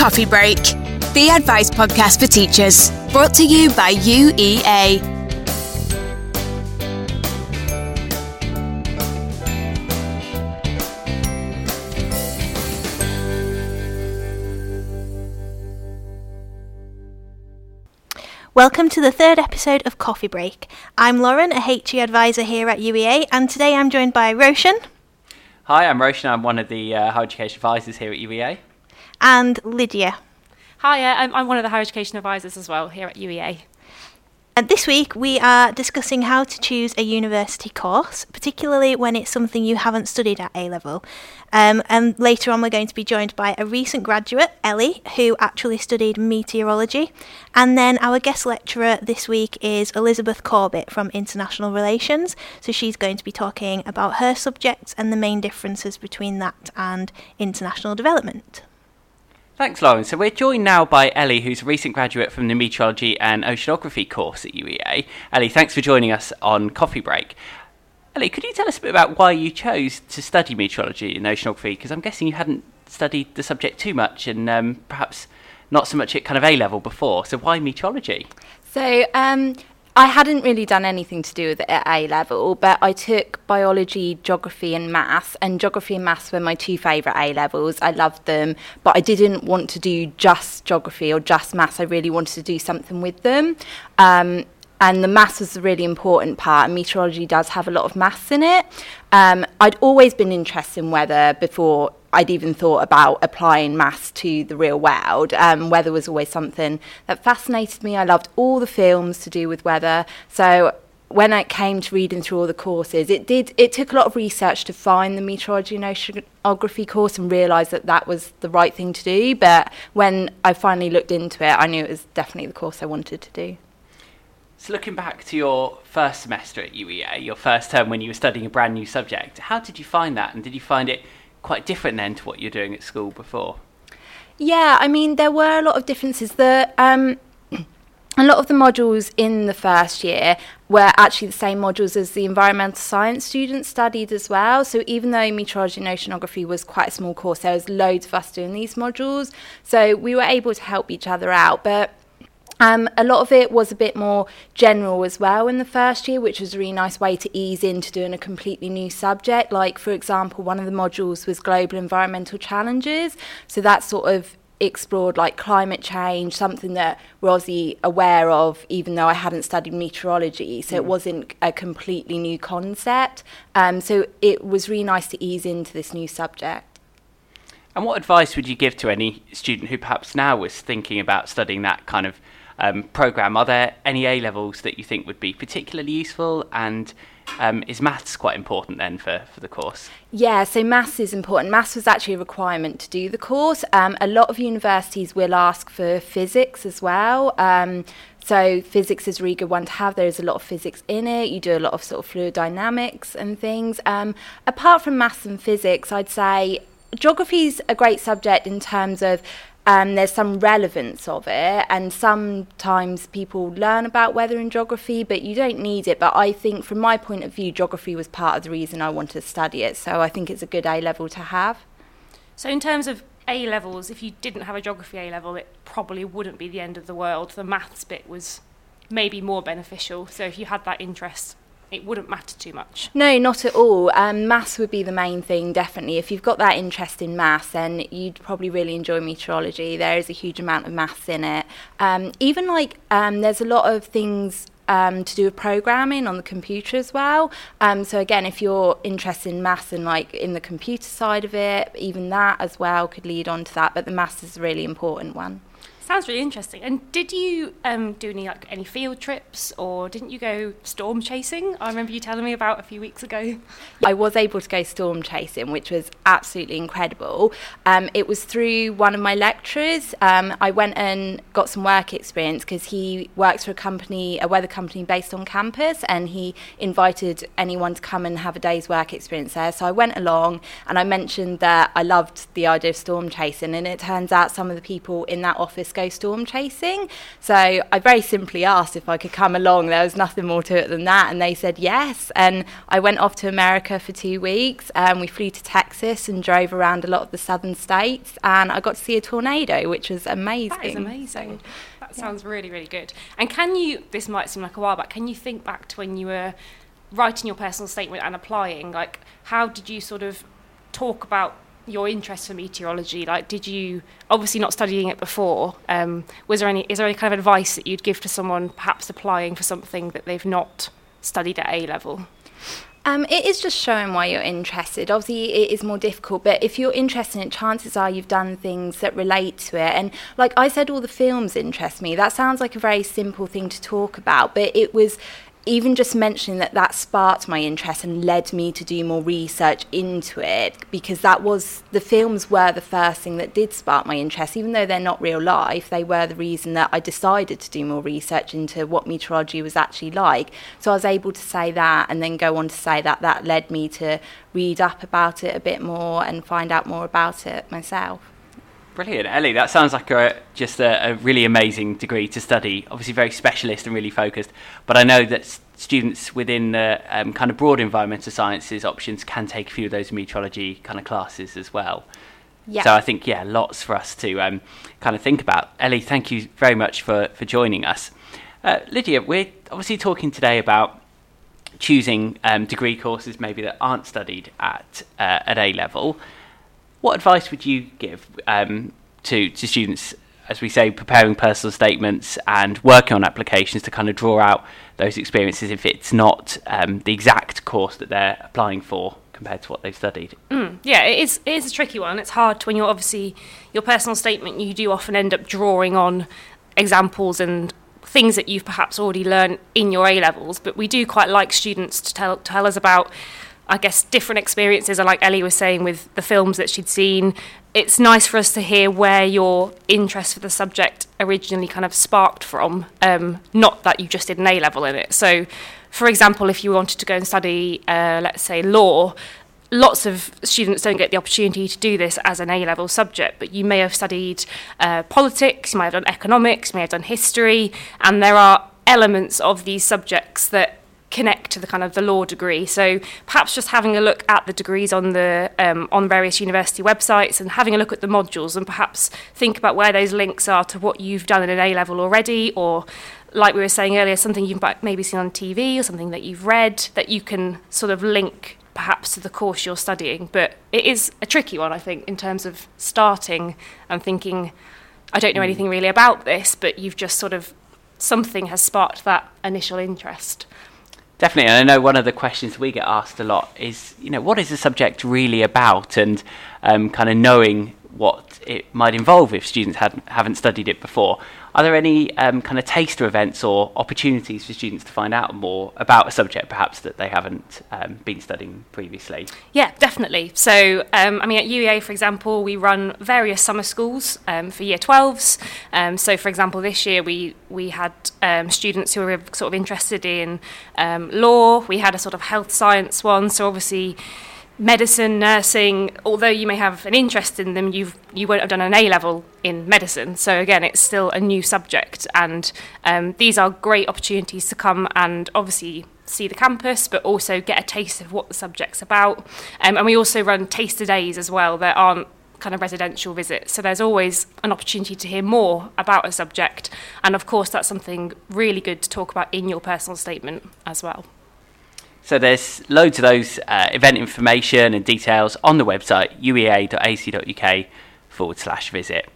Coffee Break, the advice podcast for teachers, brought to you by UEA. Welcome to the third episode of Coffee Break. I'm Lauren, a HE advisor here at UEA, and today I'm joined by Roshan. Hi, I'm Roshan. I'm one of the uh, higher education advisors here at UEA. And Lydia. Hi, uh, I'm, I'm one of the higher education advisors as well here at UEA. And this week we are discussing how to choose a university course, particularly when it's something you haven't studied at A level. Um, and later on, we're going to be joined by a recent graduate, Ellie, who actually studied meteorology. And then our guest lecturer this week is Elizabeth Corbett from International Relations. So she's going to be talking about her subjects and the main differences between that and international development. Thanks, Lauren. So we're joined now by Ellie, who's a recent graduate from the Meteorology and Oceanography course at UEA. Ellie, thanks for joining us on Coffee Break. Ellie, could you tell us a bit about why you chose to study meteorology and oceanography? Because I'm guessing you hadn't studied the subject too much and um, perhaps not so much at kind of A level before. So why meteorology? So um, I hadn't really done anything to do with it at A level, but I took biology, geography, and maths. And geography and maths were my two favourite A levels. I loved them, but I didn't want to do just geography or just maths. I really wanted to do something with them. Um, and the maths was a really important part. And meteorology does have a lot of maths in it. Um, I'd always been interested in weather before I'd even thought about applying maths to the real world. Um, weather was always something that fascinated me. I loved all the films to do with weather. So when I came to reading through all the courses, it did. It took a lot of research to find the meteorology and oceanography course and realise that that was the right thing to do. But when I finally looked into it, I knew it was definitely the course I wanted to do. So, looking back to your first semester at UEA, your first term when you were studying a brand new subject, how did you find that? And did you find it quite different then to what you're doing at school before? Yeah, I mean, there were a lot of differences. The um, a lot of the modules in the first year were actually the same modules as the environmental science students studied as well. So even though meteorology and oceanography was quite a small course, there was loads of us doing these modules. So we were able to help each other out. But um, a lot of it was a bit more general as well in the first year, which was a really nice way to ease into doing a completely new subject. Like, for example, one of the modules was global environmental challenges. So that sort of explored like climate change, something that we're obviously aware of, even though I hadn't studied meteorology. So mm. it wasn't a completely new concept. Um, so it was really nice to ease into this new subject. And what advice would you give to any student who perhaps now was thinking about studying that kind of um, program, are there any A levels that you think would be particularly useful? And um, is maths quite important then for, for the course? Yeah, so maths is important. Maths was actually a requirement to do the course. Um, a lot of universities will ask for physics as well. Um, so physics is really good one to have. There's a lot of physics in it. You do a lot of sort of fluid dynamics and things. Um, apart from maths and physics, I'd say geography is a great subject in terms of um, there's some relevance of it, and sometimes people learn about weather and geography, but you don't need it. But I think, from my point of view, geography was part of the reason I wanted to study it, so I think it's a good A level to have. So, in terms of A levels, if you didn't have a geography A level, it probably wouldn't be the end of the world. The maths bit was maybe more beneficial, so if you had that interest, it wouldn't matter too much. No, not at all. Um, maths would be the main thing, definitely. If you've got that interest in maths, then you'd probably really enjoy meteorology. There is a huge amount of maths in it. Um, even like um, there's a lot of things um, to do with programming on the computer as well. Um, so again, if you're interested in maths and like in the computer side of it, even that as well could lead on to that. But the maths is a really important one. Sounds really interesting. And did you um, do any like any field trips, or didn't you go storm chasing? I remember you telling me about a few weeks ago. I was able to go storm chasing, which was absolutely incredible. Um, it was through one of my lecturers. Um, I went and got some work experience because he works for a company, a weather company based on campus, and he invited anyone to come and have a day's work experience there. So I went along, and I mentioned that I loved the idea of storm chasing, and it turns out some of the people in that office go storm chasing. So I very simply asked if I could come along. There was nothing more to it than that, and they said yes. And I went off to America for two weeks. And we flew to Texas and drove around a lot of the southern states, and I got to see a tornado, which was amazing. That is amazing. That sounds really, really good. And can you? This might seem like a while back. Can you think back to when you were writing your personal statement and applying? Like, how did you sort of talk about your interest for meteorology? Like, did you obviously not studying it before? Um, was there any? Is there any kind of advice that you'd give to someone perhaps applying for something that they've not studied at A level? Um, it is just showing why you're interested. Obviously, it is more difficult, but if you're interested in it, chances are you've done things that relate to it. And like I said, all the films interest me. That sounds like a very simple thing to talk about, but it was even just mentioning that that sparked my interest and led me to do more research into it because that was the films were the first thing that did spark my interest. Even though they're not real life they were the reason that I decided to do more research into what meteorology was actually like. So I was able to say that and then go on to say that that led me to read up about it a bit more and find out more about it myself Brilliant, Ellie. That sounds like a, just a, a, really amazing degree to study. Obviously, very specialist and really focused. But I know that s- students within the um, kind of broad environmental sciences options can take a few of those meteorology kind of classes as well. yeah So I think, yeah, lots for us to um, kind of think about. Ellie, thank you very much for, for joining us. Uh, Lydia, we're obviously talking today about choosing um, degree courses maybe that aren't studied at, uh, at A level. What advice would you give um, to, to students, as we say, preparing personal statements and working on applications to kind of draw out those experiences if it's not um, the exact course that they're applying for compared to what they've studied? Mm, yeah, it is, it is a tricky one. It's hard when you're obviously your personal statement. You do often end up drawing on examples and things that you've perhaps already learned in your A levels. But we do quite like students to tell tell us about, I guess, different experiences. And like Ellie was saying with the films that she'd seen, it's nice for us to hear where your interest for the subject originally kind of sparked from. Um, not that you just did an A level in it. So, for example, if you wanted to go and study, uh, let's say, law lots of students don't get the opportunity to do this as an A level subject, but you may have studied uh, politics, you might have done economics, you may have done history, and there are elements of these subjects that connect to the kind of the law degree. So perhaps just having a look at the degrees on the um, on various university websites and having a look at the modules and perhaps think about where those links are to what you've done in an A level already or like we were saying earlier, something you've maybe seen on TV or something that you've read that you can sort of link perhaps to the course you're studying. But it is a tricky one, I think, in terms of starting and thinking, I don't know anything really about this, but you've just sort of, something has sparked that initial interest. Definitely, and I know one of the questions we get asked a lot is, you know, what is the subject really about, and um, kind of knowing what it might involve if students hadn't, haven't studied it before. Are there any um, kind of taster events or opportunities for students to find out more about a subject perhaps that they haven't um, been studying previously? Yeah, definitely. So, um, I mean, at UEA, for example, we run various summer schools um, for year 12s. Um, so, for example, this year we, we had um, students who were sort of interested in law, we had a sort of health science one. So, obviously, medicine, nursing, although you may have an interest in them, you've, you won't have done an A level in medicine. So, again, it's still a new subject. And um, these are great opportunities to come and obviously see the campus, but also get a taste of what the subject's about. Um, and we also run taster days as well that aren't kind of residential visits. So there's always an opportunity to hear more about a subject. And of course, that's something really good to talk about in your personal statement as well. So there's loads of those uh, event information and details on the website uea.ac.uk forward slash visit.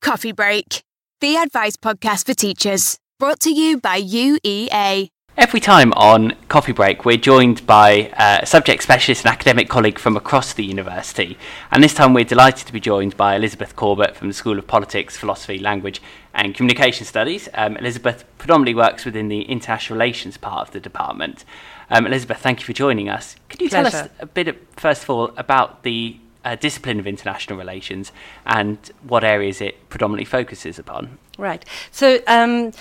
Coffee Break, the advice podcast for teachers, brought to you by UEA. Every time on Coffee Break, we're joined by uh, a subject specialist and academic colleague from across the university. And this time we're delighted to be joined by Elizabeth Corbett from the School of Politics, Philosophy, Language and Communication Studies. Um, Elizabeth predominantly works within the international relations part of the department. Um, Elizabeth, thank you for joining us. Could you tell us a bit, of, first of all, about the uh, discipline of international relations and what areas it predominantly focuses upon? Right. So, um,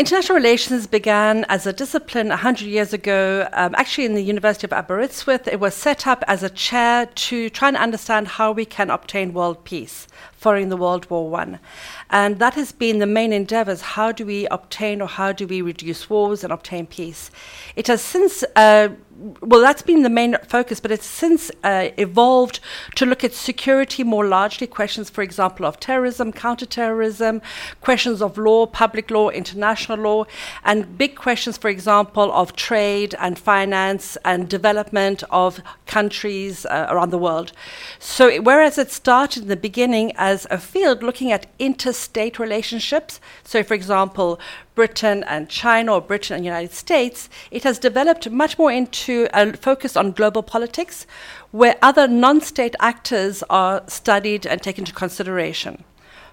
International relations began as a discipline 100 years ago, um, actually in the University of Aberystwyth. It was set up as a chair to try and understand how we can obtain world peace following the World War One. And that has been the main endeavors. How do we obtain or how do we reduce wars and obtain peace? It has since, uh, well, that's been the main focus, but it's since uh, evolved to look at security more largely, questions, for example, of terrorism, counterterrorism, questions of law, public law, international law, and big questions, for example, of trade and finance and development of countries uh, around the world. So, whereas it started in the beginning as a field looking at interstate relationships, so for example, Britain and China or Britain and United States, it has developed much more into a focus on global politics, where other non state actors are studied and taken into consideration.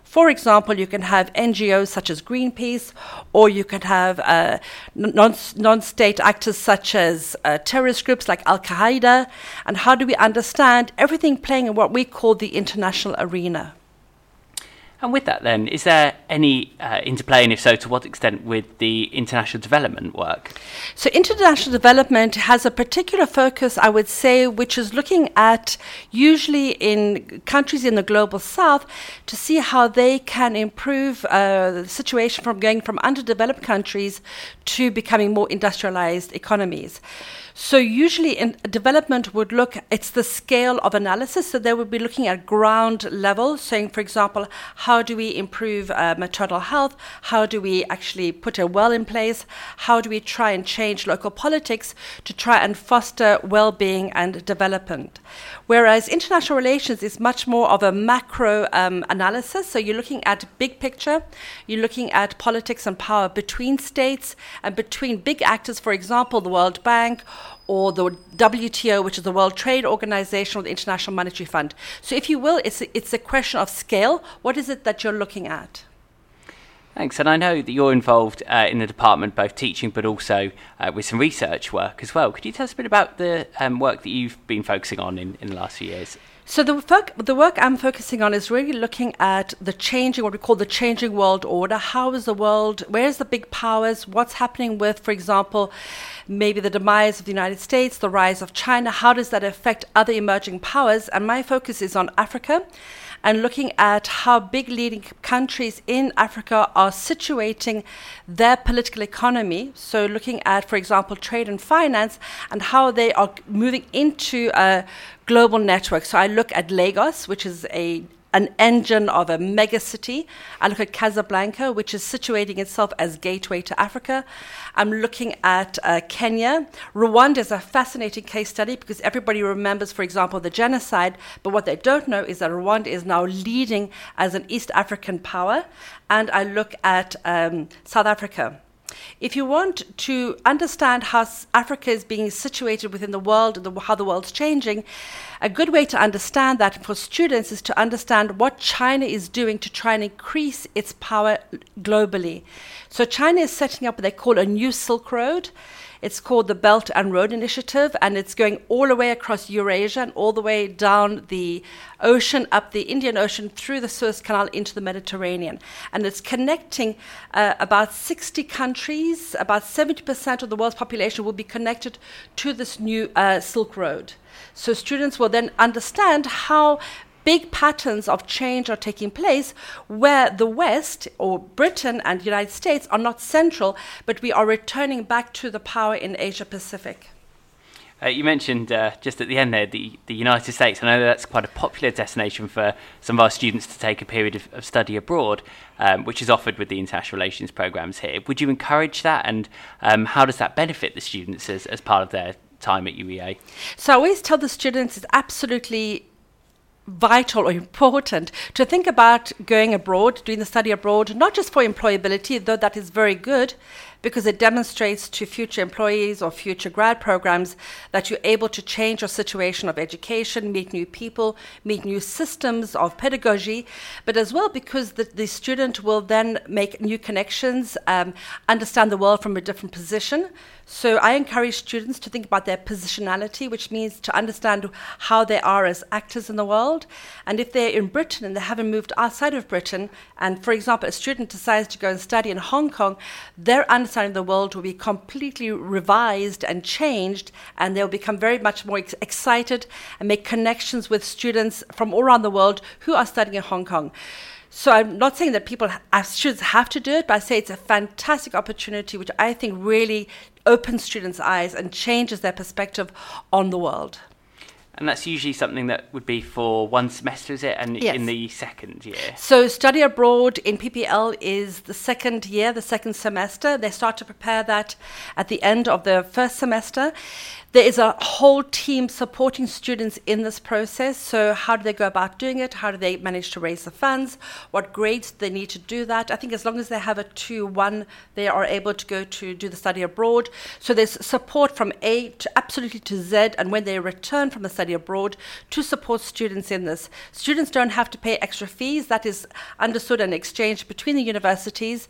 For example, you can have NGOs such as Greenpeace, or you can have uh, non state actors such as uh, terrorist groups like Al Qaeda. And how do we understand everything playing in what we call the international arena? And with that, then, is there any uh, interplay, and if so, to what extent, with the international development work? So, international development has a particular focus, I would say, which is looking at usually in countries in the global south to see how they can improve uh, the situation from going from underdeveloped countries to becoming more industrialized economies. So usually in development would look, it's the scale of analysis. So they would be looking at ground level, saying, for example, how do we improve uh, maternal health? How do we actually put a well in place? How do we try and change local politics to try and foster well-being and development? Whereas international relations is much more of a macro um, analysis. So you're looking at big picture, you're looking at politics and power between states and between big actors, for example, the World Bank or the WTO, which is the World Trade Organization or the International Monetary Fund. So, if you will, it's a, it's a question of scale. What is it that you're looking at? Thanks. And I know that you're involved uh, in the department, both teaching but also uh, with some research work as well. Could you tell us a bit about the um, work that you've been focusing on in, in the last few years? So the work, the work I'm focusing on is really looking at the changing, what we call the changing world order. How is the world? Where's the big powers? What's happening with, for example, maybe the demise of the United States, the rise of China? How does that affect other emerging powers? And my focus is on Africa and looking at how big leading countries in Africa are situating their political economy. So, looking at, for example, trade and finance and how they are moving into a global network. So, I look at Lagos, which is a an engine of a megacity. I look at Casablanca, which is situating itself as gateway to Africa. I'm looking at uh, Kenya. Rwanda is a fascinating case study because everybody remembers, for example, the genocide, but what they don't know is that Rwanda is now leading as an East African power. And I look at um, South Africa. If you want to understand how Africa is being situated within the world and the, how the world's changing, a good way to understand that for students is to understand what China is doing to try and increase its power globally. So, China is setting up what they call a new Silk Road. It's called the Belt and Road Initiative, and it's going all the way across Eurasia and all the way down the ocean, up the Indian Ocean, through the Suez Canal into the Mediterranean. And it's connecting uh, about 60 countries. About 70% of the world's population will be connected to this new uh, Silk Road. So students will then understand how big patterns of change are taking place where the West or Britain and the United States are not central, but we are returning back to the power in Asia Pacific. Uh, you mentioned uh, just at the end there the, the United States. I know that's quite a popular destination for some of our students to take a period of, of study abroad, um, which is offered with the international relations programs here. Would you encourage that, and um, how does that benefit the students as, as part of their time at UEA? So I always tell the students it's absolutely vital or important to think about going abroad, doing the study abroad, not just for employability, though that is very good, because it demonstrates to future employees or future grad programs that you're able to change your situation of education, meet new people, meet new systems of pedagogy, but as well because the, the student will then make new connections, um, understand the world from a different position. So I encourage students to think about their positionality, which means to understand how they are as actors in the world. And if they're in Britain and they haven't moved outside of Britain, and for example, a student decides to go and study in Hong Kong, their understanding of the world will be completely revised and changed, and they'll become very much more ex- excited and make connections with students from all around the world who are studying in Hong Kong. So I'm not saying that people should have to do it, but I say it's a fantastic opportunity, which I think really opens students' eyes and changes their perspective on the world. And that's usually something that would be for one semester, is it? And yes. in the second year? So, study abroad in PPL is the second year, the second semester. They start to prepare that at the end of the first semester. There is a whole team supporting students in this process. So, how do they go about doing it? How do they manage to raise the funds? What grades do they need to do that? I think as long as they have a 2 1, they are able to go to do the study abroad. So, there's support from A to absolutely to Z, and when they return from the study abroad, to support students in this. Students don't have to pay extra fees, that is understood and exchanged between the universities.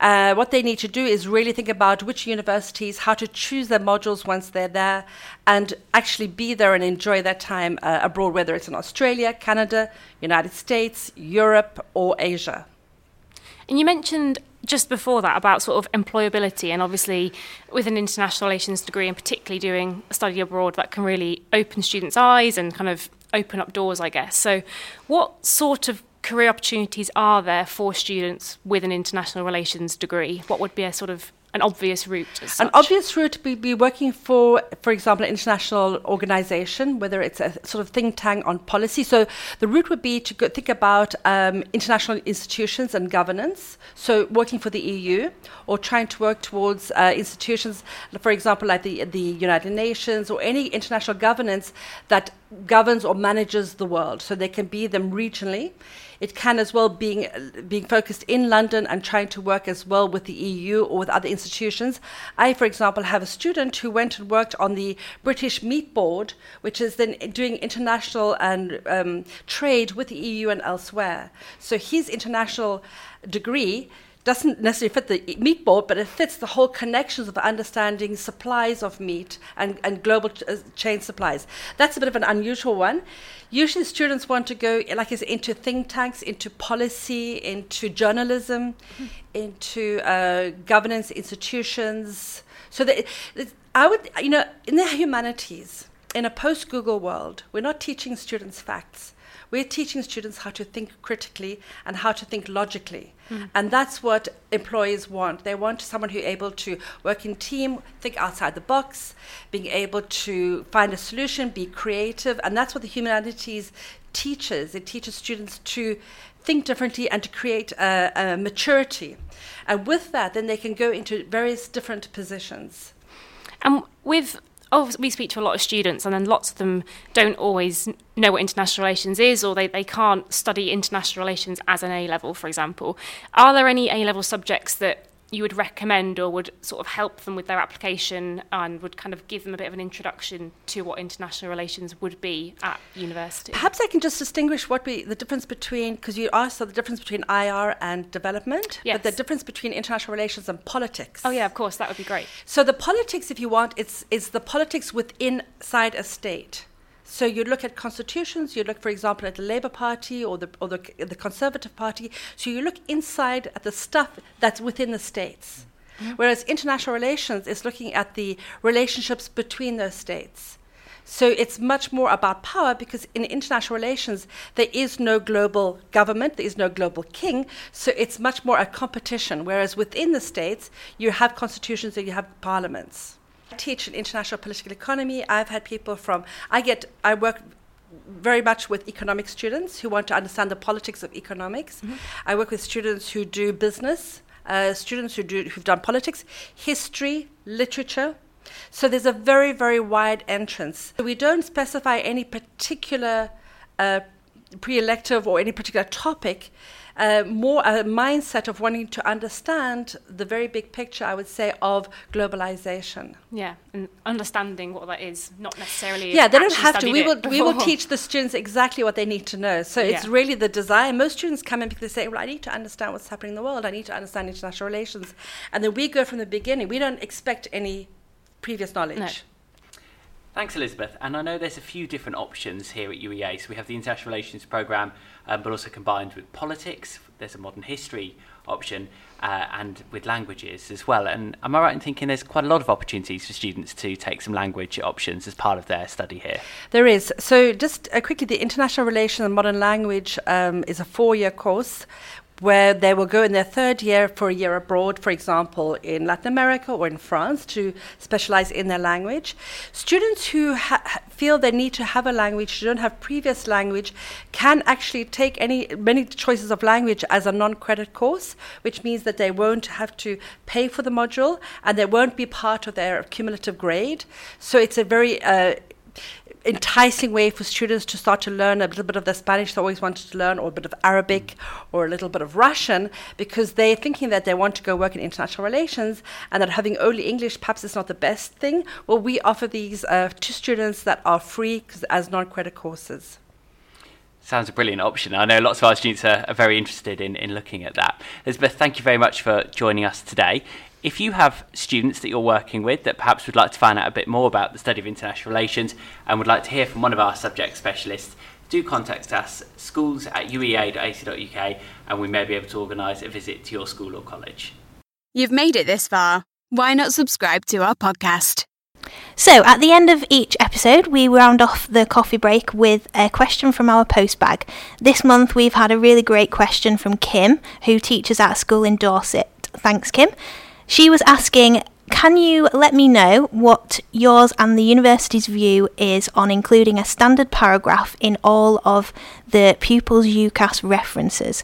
Uh, what they need to do is really think about which universities, how to choose their modules once they're there, and actually be there and enjoy their time uh, abroad, whether it's in Australia, Canada, United States, Europe, or Asia. And you mentioned just before that about sort of employability, and obviously with an international relations degree, and particularly doing a study abroad, that can really open students' eyes and kind of open up doors, I guess. So, what sort of career opportunities are there for students with an international relations degree? What would be a sort of an obvious route? An obvious route would be working for, for example, an international organization, whether it's a sort of think tank on policy. So the route would be to go, think about um, international institutions and governance. So working for the EU or trying to work towards uh, institutions, for example, like the, the United Nations or any international governance that governs or manages the world. So they can be them regionally. It can as well being being focused in London and trying to work as well with the EU or with other institutions. I, for example, have a student who went and worked on the British Meat Board, which is then doing international and um, trade with the EU and elsewhere. So his international degree doesn't necessarily fit the meat board, but it fits the whole connections of understanding supplies of meat and, and global ch- uh, chain supplies. That's a bit of an unusual one. Usually, students want to go like is into think tanks, into policy, into journalism, mm-hmm. into uh, governance institutions. So that I would, you know, in the humanities, in a post Google world, we're not teaching students facts we're teaching students how to think critically and how to think logically. Mm. And that's what employees want. They want someone who's able to work in team, think outside the box, being able to find a solution, be creative. And that's what the humanities teaches. It teaches students to think differently and to create a, a maturity. And with that, then they can go into various different positions. And with oh, we speak to a lot of students, and then lots of them don't always know what international relations is, or they, they can't study international relations as an A level, for example. Are there any A level subjects that you would recommend or would sort of help them with their application and would kind of give them a bit of an introduction to what international relations would be at university? Perhaps I can just distinguish what we the difference between because you asked the difference between IR and development, yes. but the difference between international relations and politics. Oh yeah, of course, that would be great. So the politics, if you want, it's it's the politics within inside a state. So you look at constitutions, you look, for example, at the Labour Party or the, or the, the Conservative Party. So you look inside at the stuff that's within the states. Mm-hmm. Whereas international relations is looking at the relationships between those states. So it's much more about power because in international relations, there is no global government, there is no global king. So it's much more a competition. Whereas within the states, you have constitutions and you have parliaments. I teach in international political economy. I've had people from, I get, I work very much with economic students who want to understand the politics of economics. Mm-hmm. I work with students who do business, uh, students who do, who've done politics, history, literature. So there's a very, very wide entrance. We don't specify any particular uh, pre-elective or any particular topic, uh, more a mindset of wanting to understand the very big picture, I would say, of globalization. Yeah, and understanding what that is, not necessarily. Yeah, they don't have to. We will before. we will teach the students exactly what they need to know. So it's Yeah. really the desire. Most students come in because they say, "Well, I need to understand what's happening in the world. I need to understand international relations," and then we go from the beginning. We don't expect any previous knowledge. No. Thanks, Elizabeth. And I know there's a few different options here at UEA. So we have the International Relations programme, um, but also combined with politics. There's a modern history option uh, and with languages as well. And am I right in thinking there's quite a lot of opportunities for students to take some language options as part of their study here? There is. So, just uh, quickly, the International Relations and Modern Language um, is a four year course where they will go in their third year for a year abroad, for example, in Latin America or in France to specialize in their language. Students who ha- feel they need to have a language, who don't have previous language, can actually take any many choices of language as a non-credit course, which means that they won't have to pay for the module and they won't be part of their cumulative grade. So it's a very uh, enticing way for students to start to learn a little bit of the Spanish they always wanted to learn, or a bit of Arabic, or a little bit of Russian, because they're thinking that they want to go work in international relations, and that having only English perhaps is not the best thing. Well, we offer these uh, to students that are free as non-credit courses. Sounds a brilliant option. I know lots of our students are, are very interested in, in looking at that. Elizabeth, thank you very much for joining us today. If you have students that you're working with that perhaps would like to find out a bit more about the study of international relations and would like to hear from one of our subject specialists, do contact us, schools at uea.ac.uk, and we may be able to organise a visit to your school or college. You've made it this far. Why not subscribe to our podcast? So, at the end of each episode, we round off the coffee break with a question from our post bag. This month, we've had a really great question from Kim, who teaches at a school in Dorset. Thanks, Kim. She was asking, Can you let me know what yours and the university's view is on including a standard paragraph in all of the pupils' UCAS references?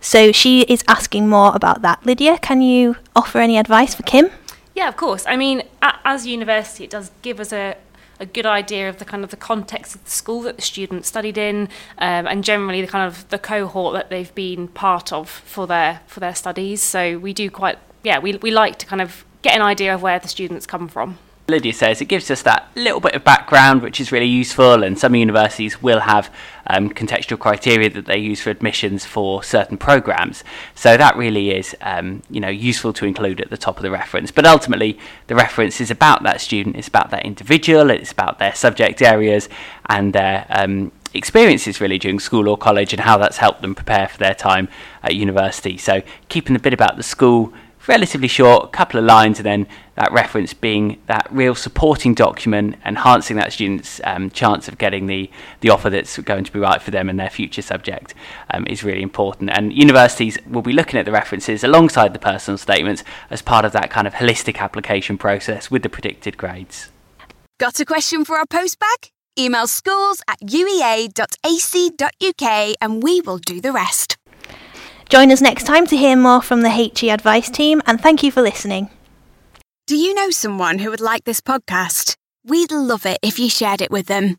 So, she is asking more about that. Lydia, can you offer any advice for Kim? Yeah, of course. I mean, a- as university, it does give us a, a good idea of the kind of the context of the school that the student studied in, um, and generally the kind of the cohort that they've been part of for their for their studies. So we do quite, yeah, we we like to kind of get an idea of where the students come from. Lydia says it gives us that little bit of background, which is really useful. And some universities will have um, contextual criteria that they use for admissions for certain programs. So that really is, um, you know, useful to include at the top of the reference. But ultimately, the reference is about that student, it's about that individual, it's about their subject areas and their um, experiences really during school or college and how that's helped them prepare for their time at university. So keeping a bit about the school relatively short, couple of lines, and then that reference being that real supporting document, enhancing that student's um, chance of getting the, the offer that's going to be right for them and their future subject um, is really important. And universities will be looking at the references alongside the personal statements as part of that kind of holistic application process with the predicted grades. Got a question for our postbag? Email schools at uea.ac.uk and we will do the rest. Join us next time to hear more from the HE Advice team, and thank you for listening. Do you know someone who would like this podcast? We'd love it if you shared it with them.